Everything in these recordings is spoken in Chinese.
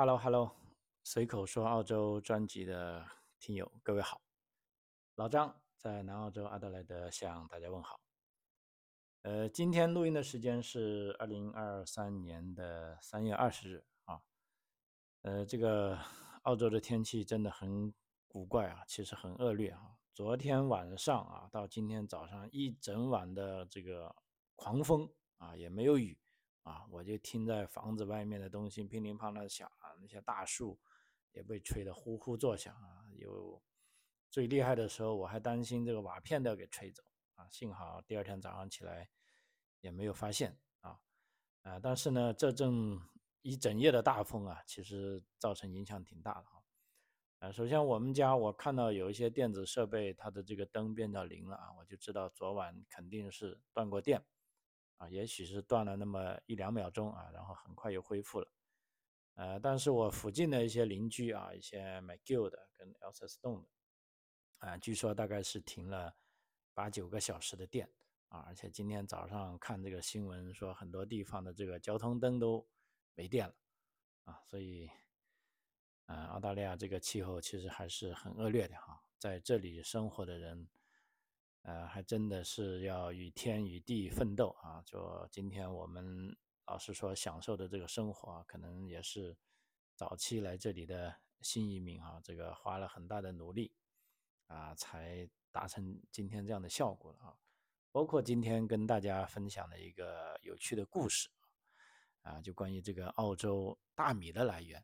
Hello，Hello，随口说澳洲专辑的听友，各位好，老张在南澳洲阿德莱德向大家问好。呃，今天录音的时间是二零二三年的三月二十日啊。呃，这个澳洲的天气真的很古怪啊，其实很恶劣啊。昨天晚上啊，到今天早上一整晚的这个狂风啊，也没有雨。啊，我就听在房子外面的东西乒铃乓啷响啊，那些大树也被吹得呼呼作响啊。有最厉害的时候，我还担心这个瓦片都要给吹走啊。幸好第二天早上起来也没有发现啊。啊，但是呢，这阵一整夜的大风啊，其实造成影响挺大的哈。啊，首先我们家我看到有一些电子设备它的这个灯变到零了啊，我就知道昨晚肯定是断过电。啊，也许是断了那么一两秒钟啊，然后很快又恢复了。呃，但是我附近的一些邻居啊，一些 McGill 的跟 Elsa Stone 的，啊，据说大概是停了八九个小时的电啊，而且今天早上看这个新闻说，很多地方的这个交通灯都没电了啊，所以，呃，澳大利亚这个气候其实还是很恶劣的哈，在这里生活的人。呃，还真的是要与天与地奋斗啊！就今天我们老实说，享受的这个生活，可能也是早期来这里的新移民啊，这个花了很大的努力啊，才达成今天这样的效果了啊。包括今天跟大家分享的一个有趣的故事啊，就关于这个澳洲大米的来源。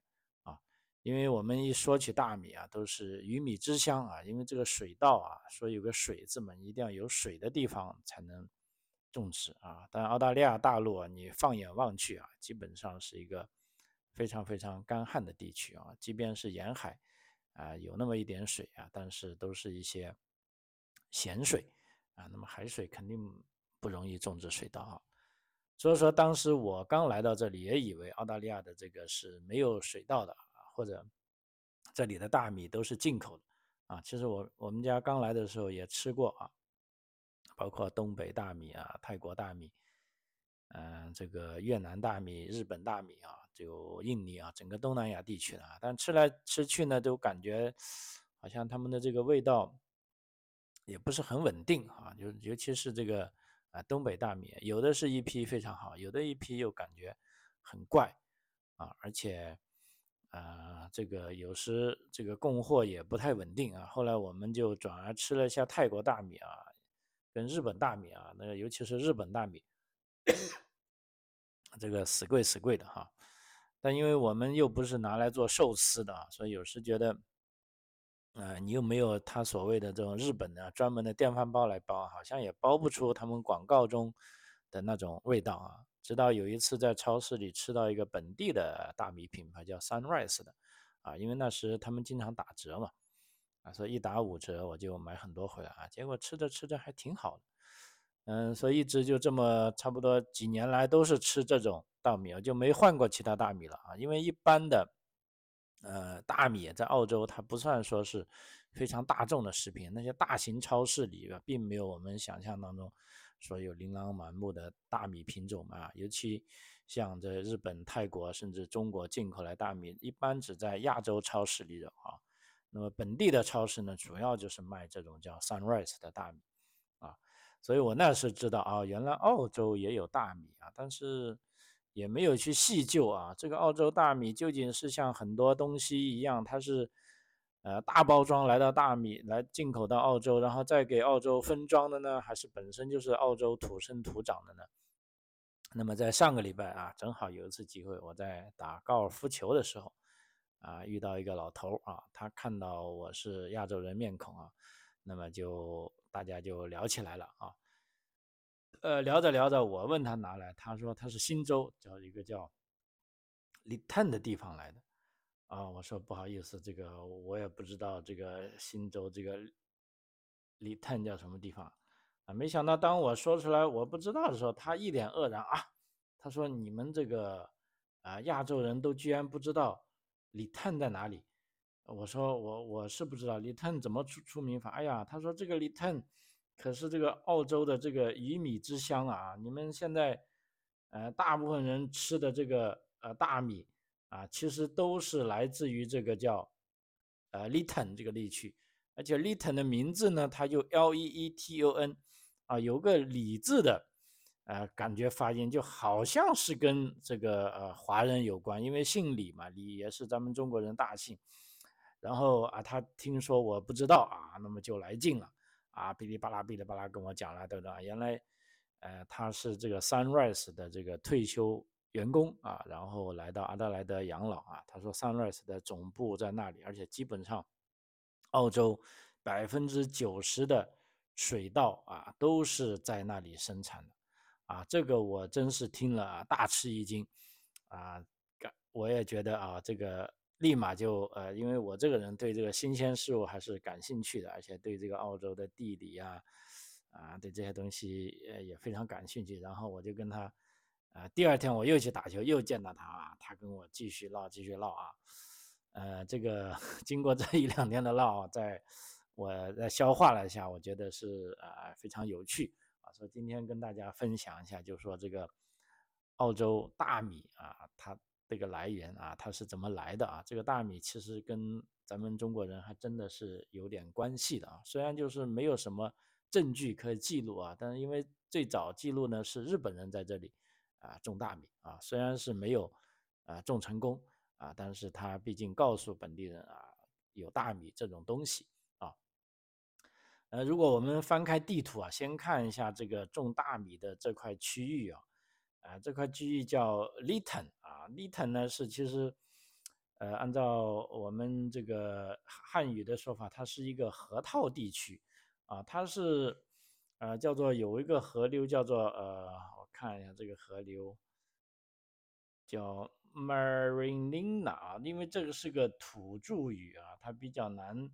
因为我们一说起大米啊，都是鱼米之乡啊。因为这个水稻啊，说有个水字嘛，一定要有水的地方才能种植啊。但澳大利亚大陆啊，你放眼望去啊，基本上是一个非常非常干旱的地区啊。即便是沿海啊，有那么一点水啊，但是都是一些咸水啊。那么海水肯定不容易种植水稻啊。所以说，当时我刚来到这里，也以为澳大利亚的这个是没有水稻的。或者这里的大米都是进口的啊，其实我我们家刚来的时候也吃过啊，包括东北大米啊、泰国大米，嗯，这个越南大米、日本大米啊，就印尼啊，整个东南亚地区的啊，但吃来吃去呢，都感觉好像他们的这个味道也不是很稳定啊，就尤其是这个啊东北大米，有的是一批非常好，有的一批又感觉很怪啊，而且。啊，这个有时这个供货也不太稳定啊。后来我们就转而吃了一下泰国大米啊，跟日本大米啊，那个尤其是日本大米，这个死贵死贵的哈。但因为我们又不是拿来做寿司的，所以有时觉得，呃，你又没有他所谓的这种日本的专门的电饭煲来煲，好像也煲不出他们广告中的那种味道啊。直到有一次在超市里吃到一个本地的大米品牌叫 Sunrise 的，啊，因为那时他们经常打折嘛，啊，所以一打五折我就买很多回来啊，结果吃着吃着还挺好的，嗯，所以一直就这么差不多几年来都是吃这种大米，我就没换过其他大米了啊，因为一般的，呃，大米在澳洲它不算说是非常大众的食品，那些大型超市里边并没有我们想象当中。所有琳琅满目的大米品种嘛，尤其像这日本、泰国甚至中国进口来大米，一般只在亚洲超市里有啊。那么本地的超市呢，主要就是卖这种叫 Sunrise 的大米啊。所以我那时知道啊，原来澳洲也有大米啊，但是也没有去细究啊，这个澳洲大米究竟是像很多东西一样，它是。呃，大包装来到大米来进口到澳洲，然后再给澳洲分装的呢，还是本身就是澳洲土生土长的呢？那么在上个礼拜啊，正好有一次机会，我在打高尔夫球的时候啊，遇到一个老头啊，他看到我是亚洲人面孔啊，那么就大家就聊起来了啊。呃，聊着聊着，我问他拿来，他说他是新州叫一个叫 l i t t n 的地方来的。啊，我说不好意思，这个我也不知道这个新州这个离探叫什么地方啊？没想到当我说出来我不知道的时候，他一脸愕然啊。他说：“你们这个啊亚洲人都居然不知道李探在哪里？”我说：“我我是不知道李探怎么出出名法。”哎呀，他说：“这个李探可是这个澳洲的这个鱼米之乡啊！你们现在呃大部分人吃的这个呃大米。”啊，其实都是来自于这个叫呃 Leeton 这个地区，而且 Leeton 的名字呢，它就 L E E T O N 啊，有个李字的，呃，感觉发音就好像是跟这个呃华人有关，因为姓李嘛，李也是咱们中国人大姓。然后啊，他听说我不知道啊，那么就来劲了啊，哔哩吧啦哔哩吧啦跟我讲了，等等？原来呃他是这个 Sunrise 的这个退休。员工啊，然后来到阿德莱德养老啊。他说，Sunrise 的总部在那里，而且基本上澳洲百分之九十的水稻啊都是在那里生产的啊。这个我真是听了大吃一惊啊！感我也觉得啊，这个立马就呃，因为我这个人对这个新鲜事物还是感兴趣的，而且对这个澳洲的地理啊啊，对这些东西呃也非常感兴趣。然后我就跟他。啊，第二天我又去打球，又见到他啊，他跟我继续唠，继续唠啊。呃，这个 经过这一两天的唠，在我在消化了一下，我觉得是啊非常有趣啊，所以今天跟大家分享一下，就是说这个澳洲大米啊，它这个来源啊，它是怎么来的啊？这个大米其实跟咱们中国人还真的是有点关系的啊，虽然就是没有什么证据可以记录啊，但是因为最早记录呢是日本人在这里。啊，种大米啊，虽然是没有啊种成功啊，但是他毕竟告诉本地人啊，有大米这种东西啊。呃，如果我们翻开地图啊，先看一下这个种大米的这块区域啊，啊，这块区域叫 Litton 啊，Litton 呢是其实呃，按照我们这个汉语的说法，它是一个河套地区啊，它是呃叫做有一个河流叫做呃。看一下这个河流，叫 Marinina，因为这个是个土著语啊，它比较难，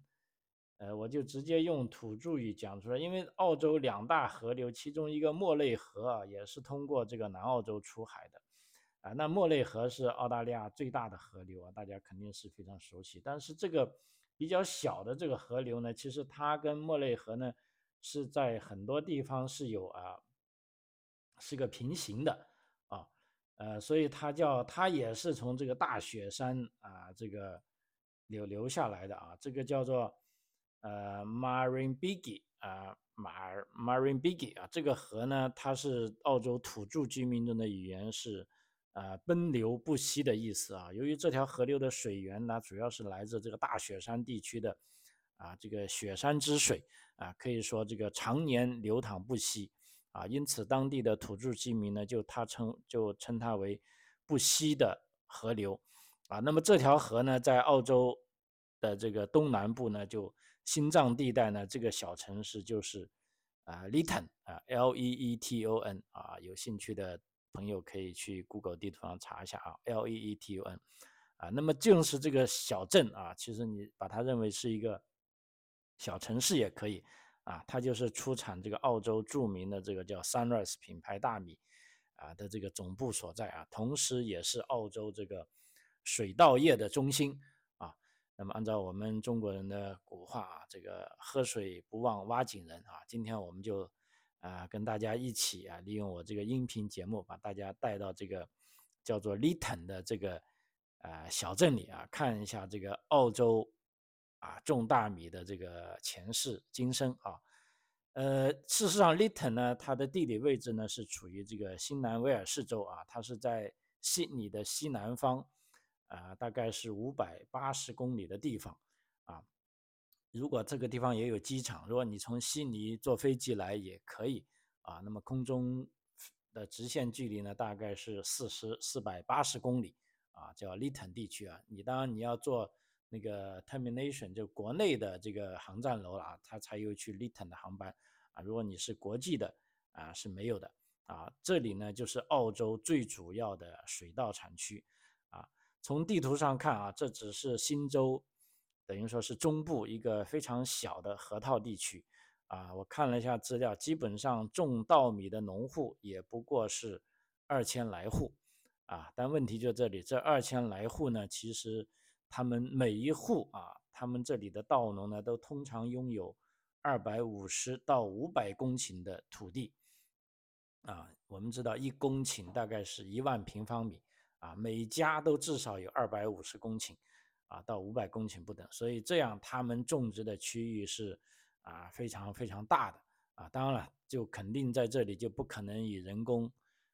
呃，我就直接用土著语讲出来。因为澳洲两大河流，其中一个莫雷河啊，也是通过这个南澳洲出海的，啊，那莫雷河是澳大利亚最大的河流啊，大家肯定是非常熟悉。但是这个比较小的这个河流呢，其实它跟莫雷河呢是在很多地方是有啊。是个平行的啊，呃，所以它叫它也是从这个大雪山啊这个流流下来的啊，这个叫做呃 Marin Bigi 啊马 Marin Bigi 啊，这个河呢，它是澳洲土著居民中的语言是呃奔流不息的意思啊。由于这条河流的水源呢，主要是来自这个大雪山地区的啊这个雪山之水啊，可以说这个常年流淌不息。啊，因此当地的土著居民呢，就他称就称它为不息的河流，啊，那么这条河呢，在澳洲的这个东南部呢，就心脏地带呢，这个小城市就是啊，Leeton 啊，L E E T O N 啊，有兴趣的朋友可以去 Google 地图上查一下啊，L E E T O N 啊，那么正是这个小镇啊，其实你把它认为是一个小城市也可以。啊，它就是出产这个澳洲著名的这个叫 Sunrise 品牌大米啊的这个总部所在啊，同时也是澳洲这个水稻业的中心啊。那么按照我们中国人的古话啊，这个喝水不忘挖井人啊，今天我们就啊跟大家一起啊，利用我这个音频节目，把大家带到这个叫做 Lytton 的这个啊小镇里啊，看一下这个澳洲。啊，种大米的这个前世今生啊，呃，事实上，Lytton 呢，它的地理位置呢是处于这个新南威尔士州啊，它是在悉尼的西南方，啊，大概是五百八十公里的地方啊。如果这个地方也有机场，如果你从悉尼坐飞机来也可以啊。那么空中的直线距离呢，大概是四十四百八十公里啊，叫 Lytton 地区啊。你当然你要坐。那个 termination 就国内的这个航站楼了啊，它才有去 Lytton 的航班啊。如果你是国际的啊，是没有的啊。这里呢，就是澳洲最主要的水稻产区啊。从地图上看啊，这只是新州，等于说是中部一个非常小的河套地区啊。我看了一下资料，基本上种稻米的农户也不过是二千来户啊。但问题就这里，这二千来户呢，其实。他们每一户啊，他们这里的稻农呢，都通常拥有二百五十到五百公顷的土地，啊，我们知道一公顷大概是一万平方米，啊，每家都至少有二百五十公顷啊到五百公顷不等，所以这样他们种植的区域是啊非常非常大的啊。当然了，就肯定在这里就不可能以人工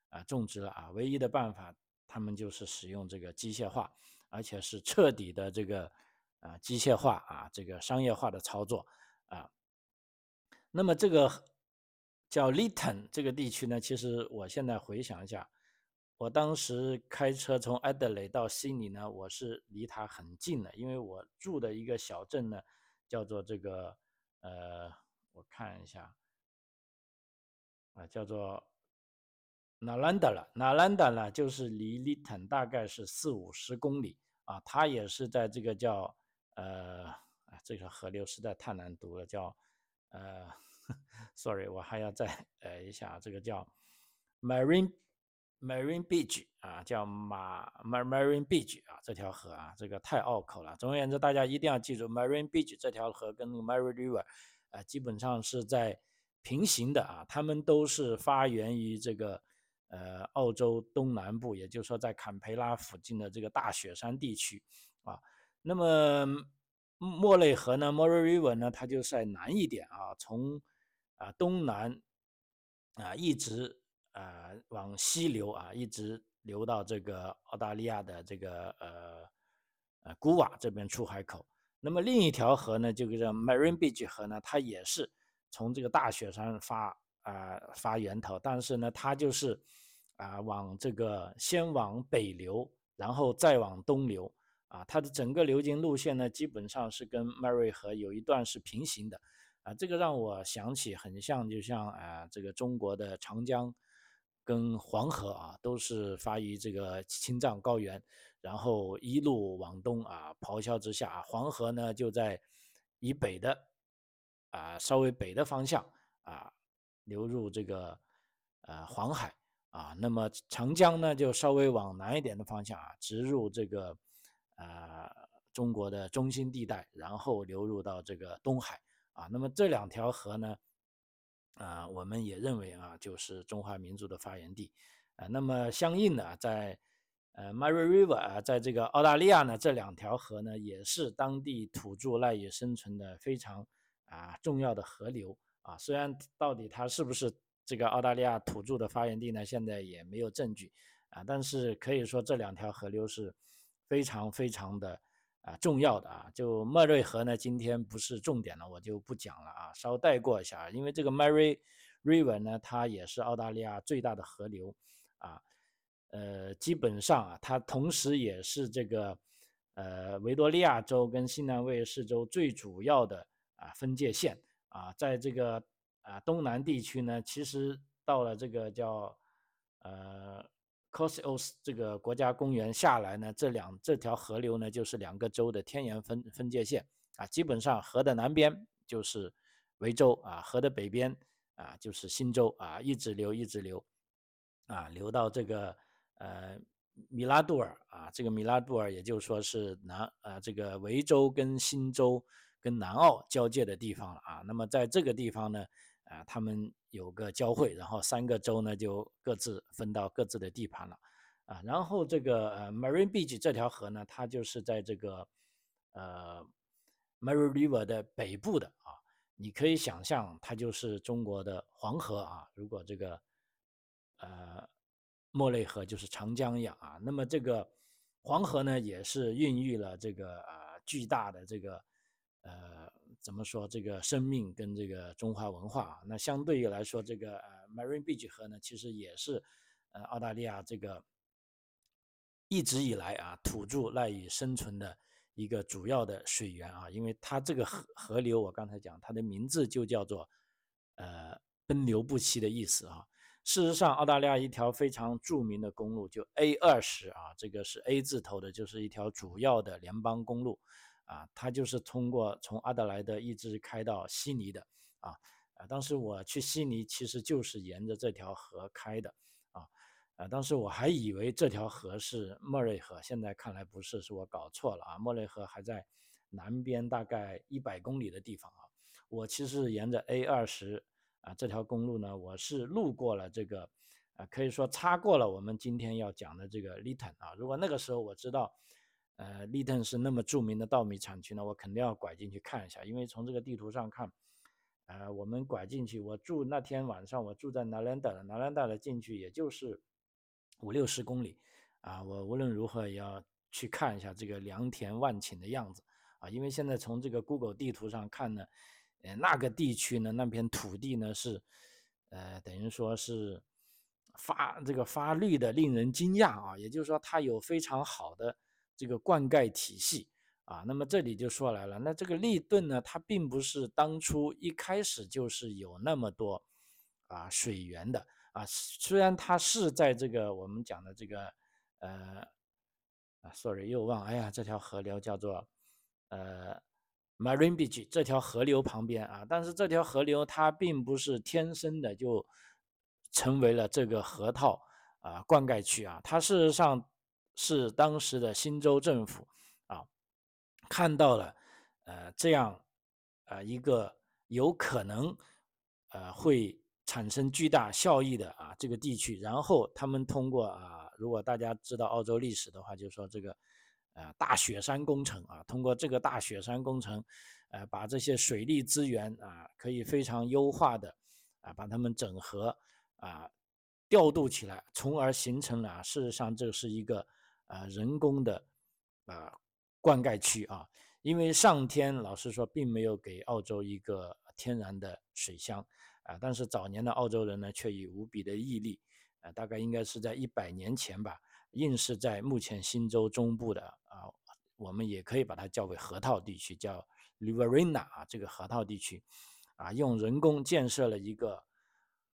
啊种植了啊，唯一的办法他们就是使用这个机械化，而且是彻底的这个啊机械化啊这个商业化的操作啊。那么这个叫 Litton 这个地区呢，其实我现在回想一下，我当时开车从埃德雷到悉尼呢，我是离它很近的，因为我住的一个小镇呢，叫做这个呃，我看一下啊，叫做 Nalanda 了，Nalanda 呢就是离 Lytton 大概是四五十公里啊，它也是在这个叫呃，这个河流实在太难读了，叫呃。Sorry，我还要再呃一下，这个叫 Marine Marine Beach 啊，叫马 Marine Beach 啊，这条河啊，这个太拗口了。总而言之，大家一定要记住 Marine Beach 这条河跟 Mary River 啊，基本上是在平行的啊，它们都是发源于这个呃澳洲东南部，也就是说在坎培拉附近的这个大雪山地区啊。那么莫雷河呢，Mary River 呢，它就在南一点啊，从啊，东南啊，一直啊往西流啊，一直流到这个澳大利亚的这个呃呃古瓦这边出海口。那么另一条河呢，就叫 Marine Beach 河呢，它也是从这个大雪山发啊发源头，但是呢，它就是啊往这个先往北流，然后再往东流啊，它的整个流经路线呢，基本上是跟 Mary 河有一段是平行的。啊，这个让我想起很像，就像啊，这个中国的长江跟黄河啊，都是发于这个青藏高原，然后一路往东啊，咆哮之下，黄河呢就在以北的啊稍微北的方向啊流入这个呃黄海啊，那么长江呢就稍微往南一点的方向啊，直入这个啊中国的中心地带，然后流入到这个东海。啊，那么这两条河呢，啊，我们也认为啊，就是中华民族的发源地，啊，那么相应的在，呃，Mary River 啊，在这个澳大利亚呢，这两条河呢，也是当地土著赖以生存的非常啊重要的河流啊。虽然到底它是不是这个澳大利亚土著的发源地呢，现在也没有证据啊，但是可以说这两条河流是非常非常的。啊，重要的啊，就莫瑞河呢，今天不是重点了，我就不讲了啊，稍带过一下。因为这个 Mary River 呢，它也是澳大利亚最大的河流啊，呃，基本上啊，它同时也是这个呃维多利亚州跟新南威尔士州最主要的啊分界线啊，在这个啊东南地区呢，其实到了这个叫呃。Cosos 这个国家公园下来呢，这两这条河流呢，就是两个州的天然分分界线啊。基本上河的南边就是维州啊，河的北边啊就是新州啊，一直流一直流啊，流到这个呃米拉杜尔啊，这个米拉杜尔也就是说是南啊这个维州跟新州跟南澳交界的地方了啊。那么在这个地方呢。啊，他们有个交汇，然后三个州呢就各自分到各自的地盘了，啊，然后这个呃 Marine Beach 这条河呢，它就是在这个呃 Mary River 的北部的啊，你可以想象它就是中国的黄河啊，如果这个呃莫雷河就是长江一样啊，那么这个黄河呢也是孕育了这个啊巨大的这个呃。怎么说这个生命跟这个中华文化啊？那相对于来说，这个呃 Marine Beach 河呢，其实也是呃澳大利亚这个一直以来啊土著赖以生存的一个主要的水源啊，因为它这个河河流，我刚才讲它的名字就叫做呃奔流不息的意思啊。事实上，澳大利亚一条非常著名的公路就 A 二十啊，这个是 A 字头的，就是一条主要的联邦公路。啊，它就是通过从阿德莱德一直开到悉尼的，啊啊，当时我去悉尼其实就是沿着这条河开的，啊啊，当时我还以为这条河是莫瑞河，现在看来不是，是我搞错了啊，莫瑞河还在南边大概一百公里的地方啊，我其实沿着 A 二十啊这条公路呢，我是路过了这个啊，可以说擦过了我们今天要讲的这个 Litton 啊。如果那个时候我知道，呃，Lytton 是那么著名的稻米产区呢，我肯定要拐进去看一下，因为从这个地图上看，呃，我们拐进去，我住那天晚上我住在 Nalanda，Nalanda 的进去也就是五六十公里，啊，我无论如何也要去看一下这个良田万顷的样子啊，因为现在从这个 Google 地图上看呢，呃，那个地区呢，那片土地呢是。呃，等于说是发这个发绿的，令人惊讶啊！也就是说，它有非常好的这个灌溉体系啊。那么这里就说来了，那这个利顿呢，它并不是当初一开始就是有那么多啊水源的啊。虽然它是在这个我们讲的这个呃啊，sorry 又忘，哎呀，这条河流叫做呃。Marine Beach 这条河流旁边啊，但是这条河流它并不是天生的就成为了这个河套啊灌溉区啊，它事实上是当时的新州政府啊看到了呃这样呃一个有可能呃会产生巨大效益的啊这个地区，然后他们通过啊，如果大家知道澳洲历史的话，就说这个。啊，大雪山工程啊，通过这个大雪山工程，呃，把这些水利资源啊，可以非常优化的啊，把它们整合啊，调度起来，从而形成了事实上这是一个啊人工的啊灌溉区啊，因为上天老实说并没有给澳洲一个天然的水箱啊，但是早年的澳洲人呢，却以无比的毅力啊，大概应该是在一百年前吧。硬是在目前新州中部的啊，我们也可以把它叫为河套地区，叫 Riverina 啊，这个河套地区，啊，用人工建设了一个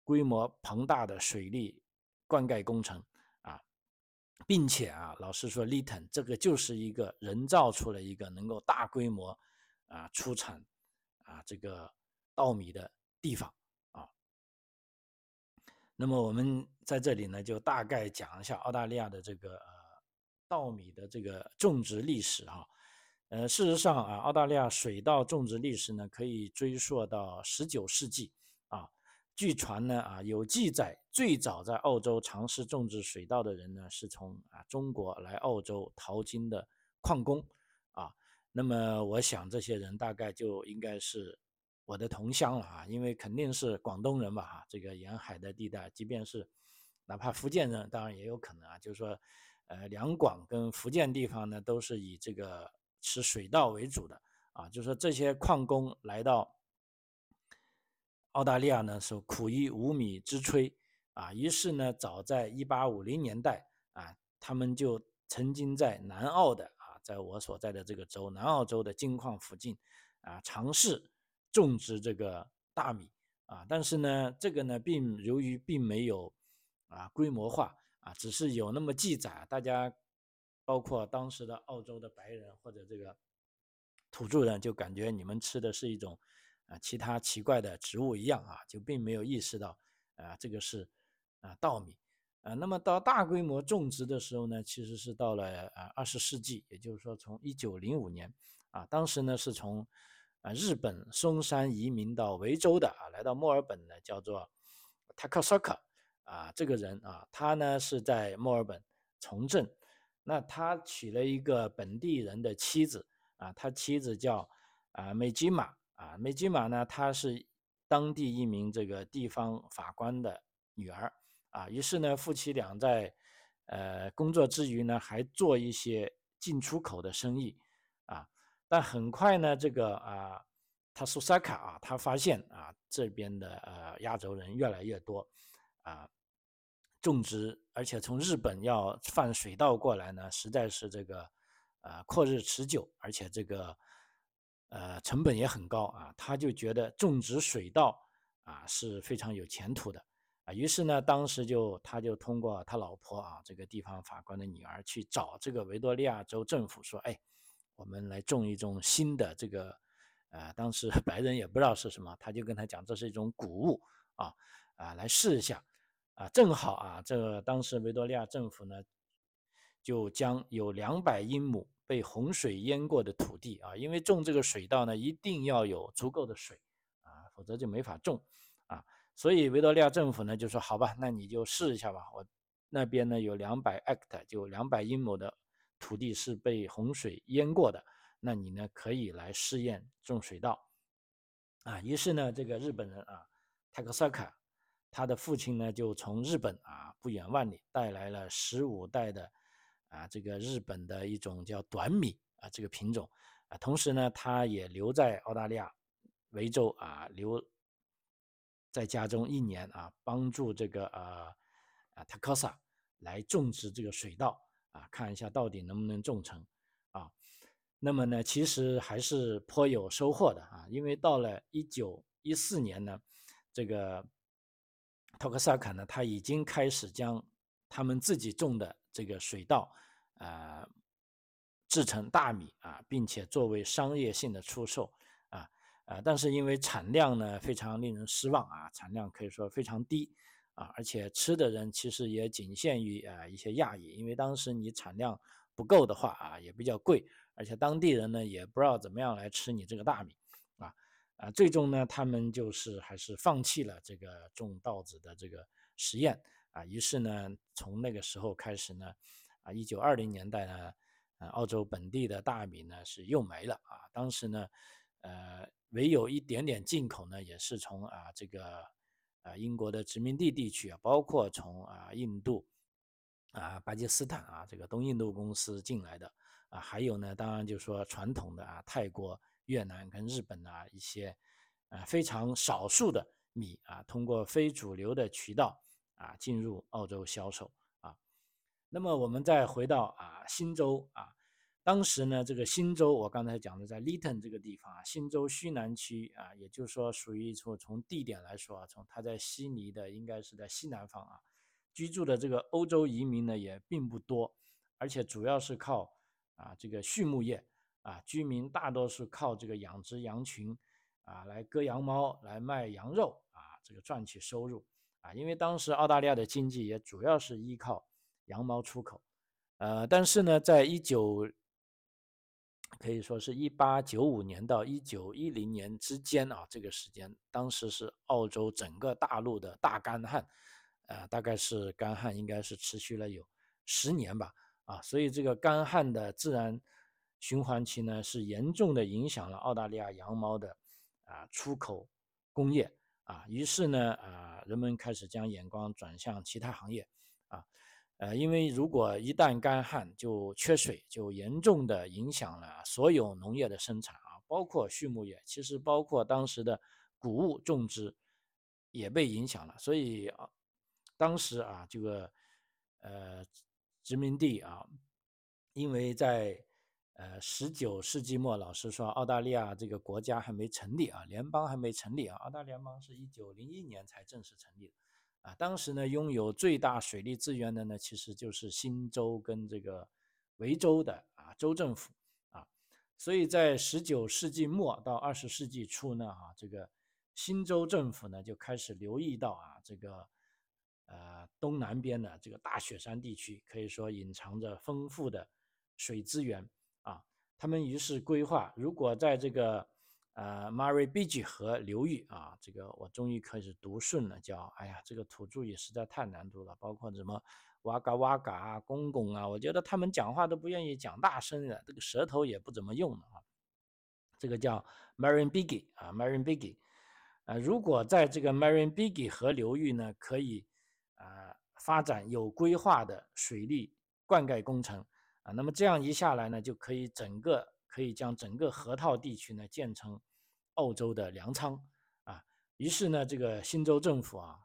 规模庞大的水利灌溉工程，并且啊，老实说，Lytton 这个就是一个人造出了一个能够大规模啊出产啊这个稻米的地方啊。那么我们在这里呢，就大概讲一下澳大利亚的这个呃稻米的这个种植历史哈。呃，事实上啊，澳大利亚水稻种植历史呢，可以追溯到十九世纪。据传呢啊，有记载最早在澳洲尝试种植水稻的人呢，是从啊中国来澳洲淘金的矿工啊。那么我想这些人大概就应该是。我的同乡了啊，因为肯定是广东人吧哈，这个沿海的地带，即便是哪怕福建人，当然也有可能啊，就是说，呃，两广跟福建地方呢，都是以这个吃水稻为主的啊，就是说这些矿工来到澳大利亚呢，是苦于无米之炊啊，于是呢，早在一八五零年代啊，他们就曾经在南澳的啊，在我所在的这个州南澳州的金矿附近啊，尝试。种植这个大米啊，但是呢，这个呢，并由于并没有啊规模化啊，只是有那么记载，大家包括当时的澳洲的白人或者这个土著人，就感觉你们吃的是一种啊其他奇怪的植物一样啊，就并没有意识到啊这个是啊稻米啊。那么到大规模种植的时候呢，其实是到了啊二十世纪，也就是说从一九零五年啊，当时呢是从。啊，日本松山移民到维州的啊，来到墨尔本呢，叫做 Takasaka 啊，这个人啊，他呢是在墨尔本从政，那他娶了一个本地人的妻子啊，他妻子叫啊美吉玛啊，美吉玛呢，她是当地一名这个地方法官的女儿啊，于是呢，夫妻俩在呃工作之余呢，还做一些进出口的生意啊。但很快呢，这个啊，他苏萨卡啊，他发现啊，这边的呃亚洲人越来越多，啊，种植，而且从日本要贩水稻过来呢，实在是这个呃阔日持久，而且这个呃成本也很高啊，他就觉得种植水稻啊是非常有前途的啊，于是呢，当时就他就通过他老婆啊，这个地方法官的女儿去找这个维多利亚州政府说，哎。我们来种一种新的这个，呃，当时 白人也不知道是什么，他就跟他讲这是一种谷物啊，啊，来试一下，啊，正好啊，这当时维多利亚政府呢，就将有两百英亩被洪水淹过的土地啊，因为种这个水稻呢，一定要有足够的水啊，否则就没法种啊，所以维多利亚政府呢就说好吧，那你就试一下吧。我那边呢有两百 act，就两百英亩的土地是被洪水淹过的，那你呢可以来试验种水稻。啊，于是呢，这个日本人啊，泰克萨卡，他的父亲呢就从日本啊不远万里带来了十五袋的啊这个日本的一种叫短米啊这个品种啊，同时呢，他也留在澳大利亚维州啊留在家中一年啊，帮助这个呃啊泰克萨来种植这个水稻啊，看一下到底能不能种成啊。那么呢，其实还是颇有收获的啊，因为到了一九一四年呢，这个托克萨卡呢，他已经开始将他们自己种的这个水稻，呃，制成大米啊，并且作为商业性的出售啊，呃，但是因为产量呢非常令人失望啊，产量可以说非常低啊，而且吃的人其实也仅限于啊一些亚裔，因为当时你产量不够的话啊，也比较贵。而且当地人呢也不知道怎么样来吃你这个大米，啊啊，最终呢他们就是还是放弃了这个种稻子的这个实验啊。于是呢从那个时候开始呢，啊，一九二零年代呢，啊，澳洲本地的大米呢是又没了啊。当时呢，呃，唯有一点点进口呢，也是从啊这个啊英国的殖民地地区啊，包括从啊印度啊巴基斯坦啊这个东印度公司进来的。啊，还有呢，当然就是说传统的啊，泰国、越南跟日本啊一些，啊非常少数的米啊，通过非主流的渠道啊进入澳洲销售啊。那么我们再回到啊新州啊，当时呢这个新州我刚才讲的在 Lytton 这个地方啊，新州西南区啊，也就是说属于从从地点来说啊，从它在悉尼的应该是在西南方啊，居住的这个欧洲移民呢也并不多，而且主要是靠。啊，这个畜牧业啊，居民大多数靠这个养殖羊群啊，来割羊毛，来卖羊肉啊，这个赚取收入啊。因为当时澳大利亚的经济也主要是依靠羊毛出口，呃，但是呢，在一九可以说是一八九五年到一九一零年之间啊，这个时间，当时是澳洲整个大陆的大干旱，呃，大概是干旱应该是持续了有十年吧。啊，所以这个干旱的自然循环期呢，是严重的影响了澳大利亚羊毛的啊出口工业啊。于是呢，啊，人们开始将眼光转向其他行业啊，呃，因为如果一旦干旱，就缺水，就严重的影响了所有农业的生产啊，包括畜牧业，其实包括当时的谷物种植也被影响了。所以啊，当时啊，这个呃。殖民地啊，因为在呃十九世纪末，老实说，澳大利亚这个国家还没成立啊，联邦还没成立啊。澳大联邦是一九零一年才正式成立的啊。当时呢，拥有最大水利资源的呢，其实就是新州跟这个维州的啊州政府啊。所以在十九世纪末到二十世纪初呢，啊，这个新州政府呢就开始留意到啊这个。呃，东南边的这个大雪山地区，可以说隐藏着丰富的水资源啊。他们于是规划，如果在这个呃 m a r i b i g 河流域啊，这个我终于开始读顺了，叫哎呀，这个土著语实在太难读了，包括什么哇嘎哇嘎啊、公公啊，我觉得他们讲话都不愿意讲大声的，这个舌头也不怎么用了啊。这个叫 Marin Bigge 啊，Maribyrnong，呃，如果在这个 Marin Bigge 河流域呢，可以。啊，发展有规划的水利灌溉工程啊，那么这样一下来呢，就可以整个可以将整个河套地区呢建成澳洲的粮仓啊。于是呢，这个新州政府啊，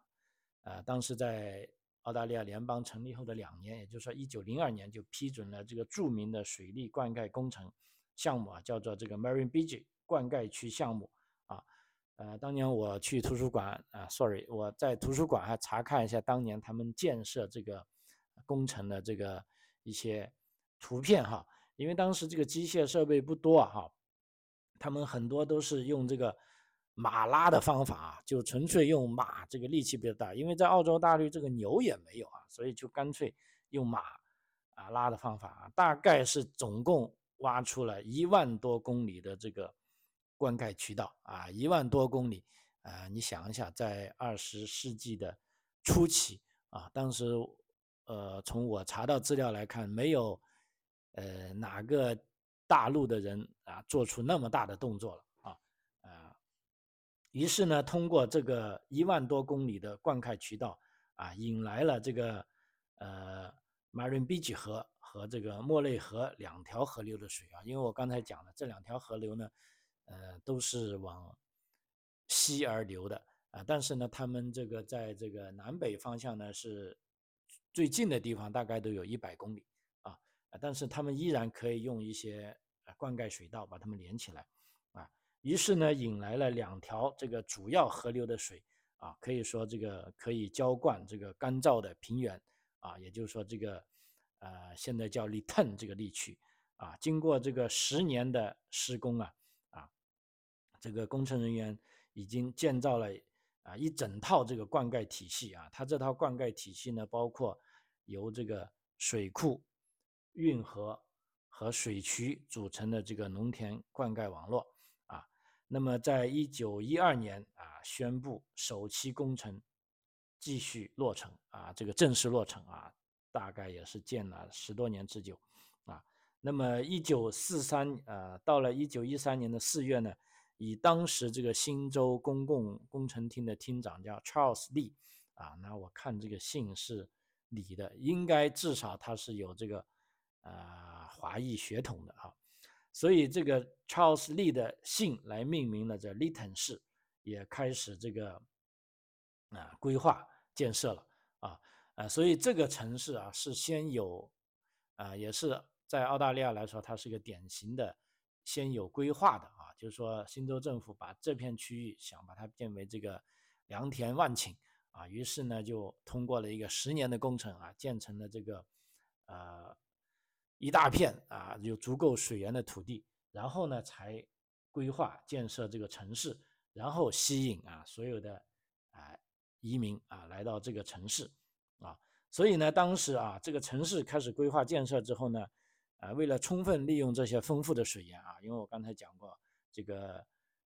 呃，当时在澳大利亚联邦成立后的两年，也就是说一九零二年，就批准了这个著名的水利灌溉工程项目啊，叫做这个 Marine Beach 灌溉区项目啊。呃，当年我去图书馆啊，sorry，我在图书馆还查看一下当年他们建设这个工程的这个一些图片哈，因为当时这个机械设备不多啊哈，他们很多都是用这个马拉的方法，就纯粹用马，这个力气比较大，因为在澳洲大陆这个牛也没有啊，所以就干脆用马啊拉的方法啊，大概是总共挖出了一万多公里的这个。灌溉渠道啊，一万多公里啊，你想一下，在二十世纪的初期啊，当时呃，从我查到资料来看，没有呃哪个大陆的人啊做出那么大的动作了啊啊。于是呢，通过这个一万多公里的灌溉渠道啊，引来了这个呃马伦比吉河和这个莫内河两条河流的水啊。因为我刚才讲了，这两条河流呢，呃，都是往西而流的啊，但是呢，他们这个在这个南北方向呢是最近的地方，大概都有一百公里但是他们依然可以用一些灌溉水道把它们连起来啊，于是呢，引来了两条这个主要河流的水啊，可以说这个可以浇灌这个干燥的平原啊，也就是说这个呃现在叫利腾这个地区啊，经过这个十年的施工啊啊，这个工程人员。已经建造了啊一整套这个灌溉体系啊，它这套灌溉体系呢，包括由这个水库、运河和水渠组成的这个农田灌溉网络啊。那么，在一九一二年啊，宣布首期工程继续落成啊，这个正式落成啊，大概也是建了十多年之久啊。那么，一九四三呃，到了一九一三年的四月呢。以当时这个新州公共工程厅的厅长叫 Charles Lee，啊，那我看这个姓是李的，应该至少他是有这个呃华裔血统的啊，所以这个 Charles Lee 的姓来命名了这 Lytton 市，也开始这个啊规划建设了啊啊，所以这个城市啊是先有啊，也是在澳大利亚来说，它是一个典型的先有规划的啊。就是说，新州政府把这片区域想把它变为这个良田万顷啊，于是呢就通过了一个十年的工程啊，建成了这个呃一大片啊有足够水源的土地，然后呢才规划建设这个城市，然后吸引啊所有的啊移民啊来到这个城市啊，所以呢当时啊这个城市开始规划建设之后呢，啊为了充分利用这些丰富的水源啊，因为我刚才讲过。这个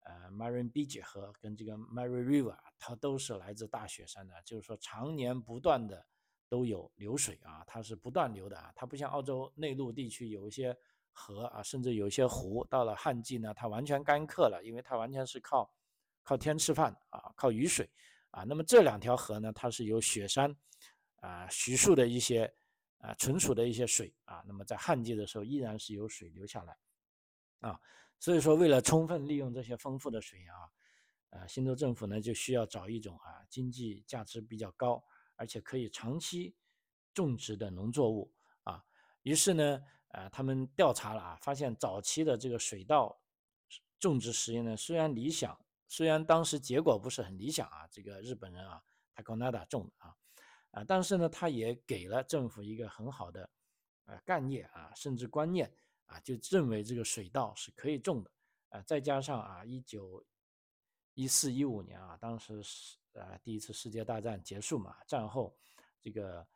呃 m a r i n b e 河跟这个 Mary River，它都是来自大雪山的，就是说常年不断的都有流水啊，它是不断流的啊，它不像澳洲内陆地区有一些河啊，甚至有一些湖，到了旱季呢，它完全干涸了，因为它完全是靠靠天吃饭啊，靠雨水啊。那么这两条河呢，它是由雪山啊徐庶的一些啊存储的一些水啊，那么在旱季的时候依然是有水流下来啊。所以说，为了充分利用这些丰富的水源啊，呃，新州政府呢就需要找一种啊经济价值比较高，而且可以长期种植的农作物啊。于是呢，呃，他们调查了啊，发现早期的这个水稻种植实验呢，虽然理想，虽然当时结果不是很理想啊，这个日本人啊，他高纳达种的啊，啊，但是呢，他也给了政府一个很好的呃概念啊，甚至观念。啊，就认为这个水稻是可以种的，啊，再加上啊，一九一四一五年啊，当时是呃第一次世界大战结束嘛，战后这个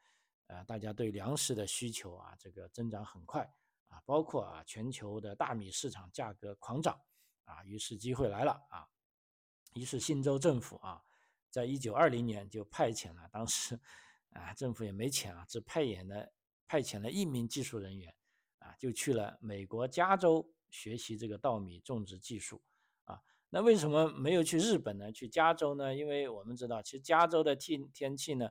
呃大家对粮食的需求啊，这个增长很快啊，包括啊全球的大米市场价格狂涨啊，于是机会来了啊，于是新州政府啊，在一九二零年就派遣了，当时啊政府也没钱啊，只派遣了派遣了一名技术人员。啊，就去了美国加州学习这个稻米种植技术，啊，那为什么没有去日本呢？去加州呢？因为我们知道，其实加州的天天气呢，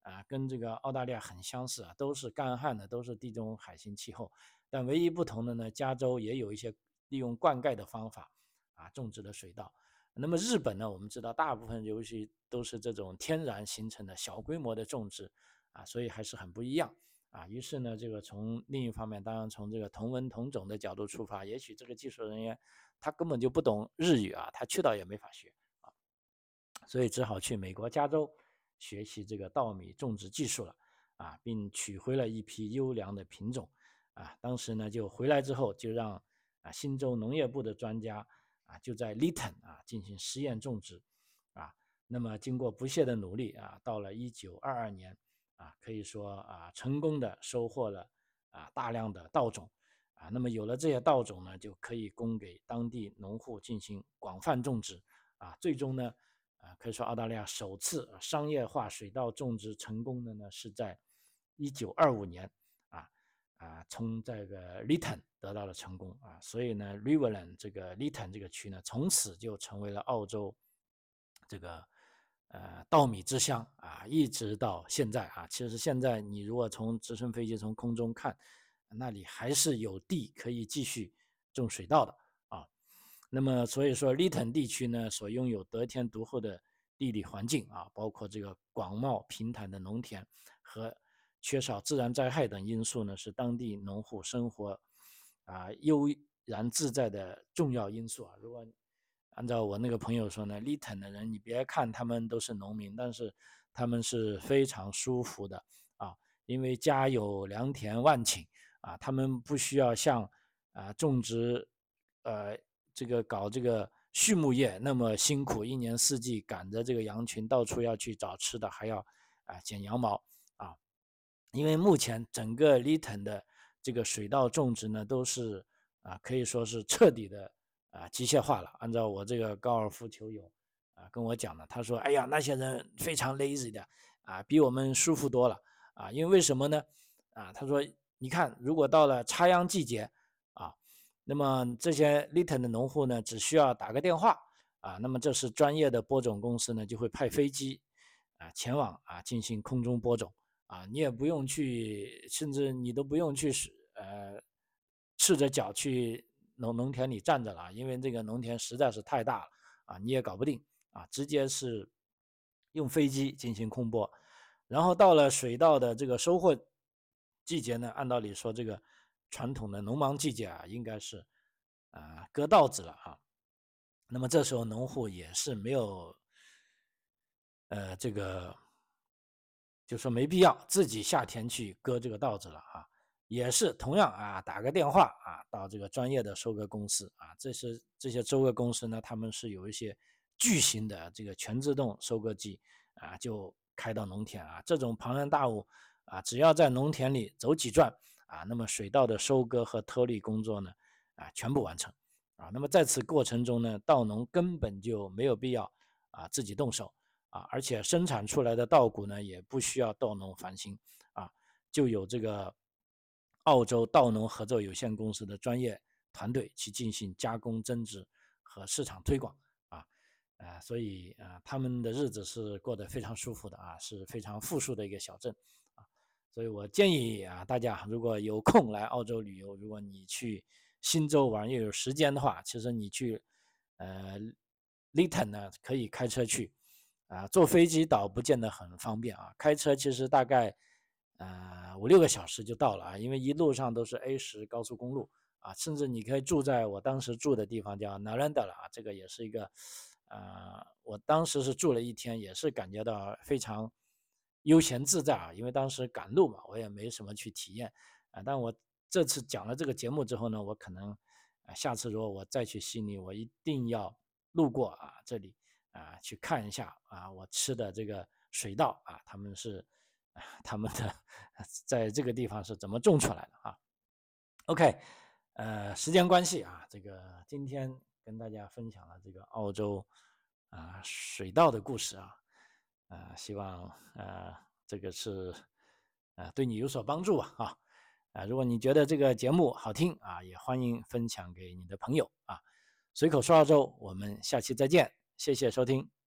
啊，跟这个澳大利亚很相似啊，都是干旱的，都是地中海型气候，但唯一不同的呢，加州也有一些利用灌溉的方法啊种植的水稻。那么日本呢，我们知道大部分尤其都是这种天然形成的小规模的种植，啊，所以还是很不一样。啊，于是呢，这个从另一方面，当然从这个同文同种的角度出发，也许这个技术人员他根本就不懂日语啊，他去到也没法学啊，所以只好去美国加州学习这个稻米种植技术了啊，并取回了一批优良的品种啊。当时呢，就回来之后就让啊新州农业部的专家啊就在 Lytton 啊进行实验种植啊。那么经过不懈的努力啊，到了一九二二年。啊，可以说啊，成功的收获了啊大量的稻种啊，那么有了这些稻种呢，就可以供给当地农户进行广泛种植啊，最终呢，啊，可以说澳大利亚首次商业化水稻种植成功的呢，是在一九二五年啊啊，从这个 Lytton 得到了成功啊，所以呢，Riverland 这个 Lytton 这个区呢，从此就成为了澳洲这个呃稻米之乡啊，一直到现在啊，其实现在你如果从直升飞机从空中看，那里还是有地可以继续种水稻的啊。那么，所以说，利腾地区呢，所拥有得天独厚的地理环境啊，包括这个广袤平坦的农田和缺少自然灾害等因素呢，是当地农户生活啊悠然自在的重要因素啊。如果按照我那个朋友说呢，利腾的人，你别看他们都是农民，但是他们是非常舒服的啊，因为家有良田万顷啊，他们不需要像啊种植呃。这个搞这个畜牧业那么辛苦，一年四季赶着这个羊群到处要去找吃的，还要啊剪羊毛啊。因为目前整个 Lytton 的这个水稻种植呢，都是啊可以说是彻底的啊机械化了。按照我这个高尔夫球友啊跟我讲的，他说：“哎呀，那些人非常 lazy 的啊，比我们舒服多了啊。因为为什么呢？啊，他说，你看，如果到了插秧季节。”啊那么这些 Lytton 的农户呢，只需要打个电话啊，那么这是专业的播种公司呢，就会派飞机啊前往啊进行空中播种啊，你也不用去，甚至你都不用去呃赤着脚去农农田里站着了，因为这个农田实在是太大了啊，你也搞不定啊，直接是用飞机进行空播，然后到了水稻的这个收获季节呢，按道理说这个。传统的农忙季节啊，应该是啊割稻子了啊。那么这时候农户也是没有呃这个，就说没必要自己下田去割这个稻子了啊。也是同样啊，打个电话啊，到这个专业的收割公司啊，这是这些收割公司呢，他们是有一些巨型的这个全自动收割机啊，就开到农田啊，这种庞然大物啊，只要在农田里走几转。啊，那么水稻的收割和脱粒工作呢，啊，全部完成，啊，那么在此过程中呢，稻农根本就没有必要啊自己动手，啊，而且生产出来的稻谷呢，也不需要稻农烦心，啊，就有这个澳洲稻农合作有限公司的专业团队去进行加工、增值和市场推广，啊，啊，所以啊，他们的日子是过得非常舒服的啊，是非常富庶的一个小镇。所以我建议啊，大家如果有空来澳洲旅游，如果你去新州玩又有时间的话，其实你去呃 Lytton 呢可以开车去，啊，坐飞机倒不见得很方便啊，开车其实大概呃五六个小时就到了啊，因为一路上都是 A 十高速公路啊，甚至你可以住在我当时住的地方叫 Naranda 了啊，这个也是一个呃，我当时是住了一天，也是感觉到非常。悠闲自在啊，因为当时赶路嘛，我也没什么去体验啊。但我这次讲了这个节目之后呢，我可能啊，下次如果我再去悉尼，我一定要路过啊这里啊，去看一下啊，我吃的这个水稻啊，他们是啊，他们的在这个地方是怎么种出来的啊？OK，呃，时间关系啊，这个今天跟大家分享了这个澳洲啊水稻的故事啊。啊，希望啊这个是啊对你有所帮助吧啊啊，如果你觉得这个节目好听啊，也欢迎分享给你的朋友啊。随口说澳洲，我们下期再见，谢谢收听。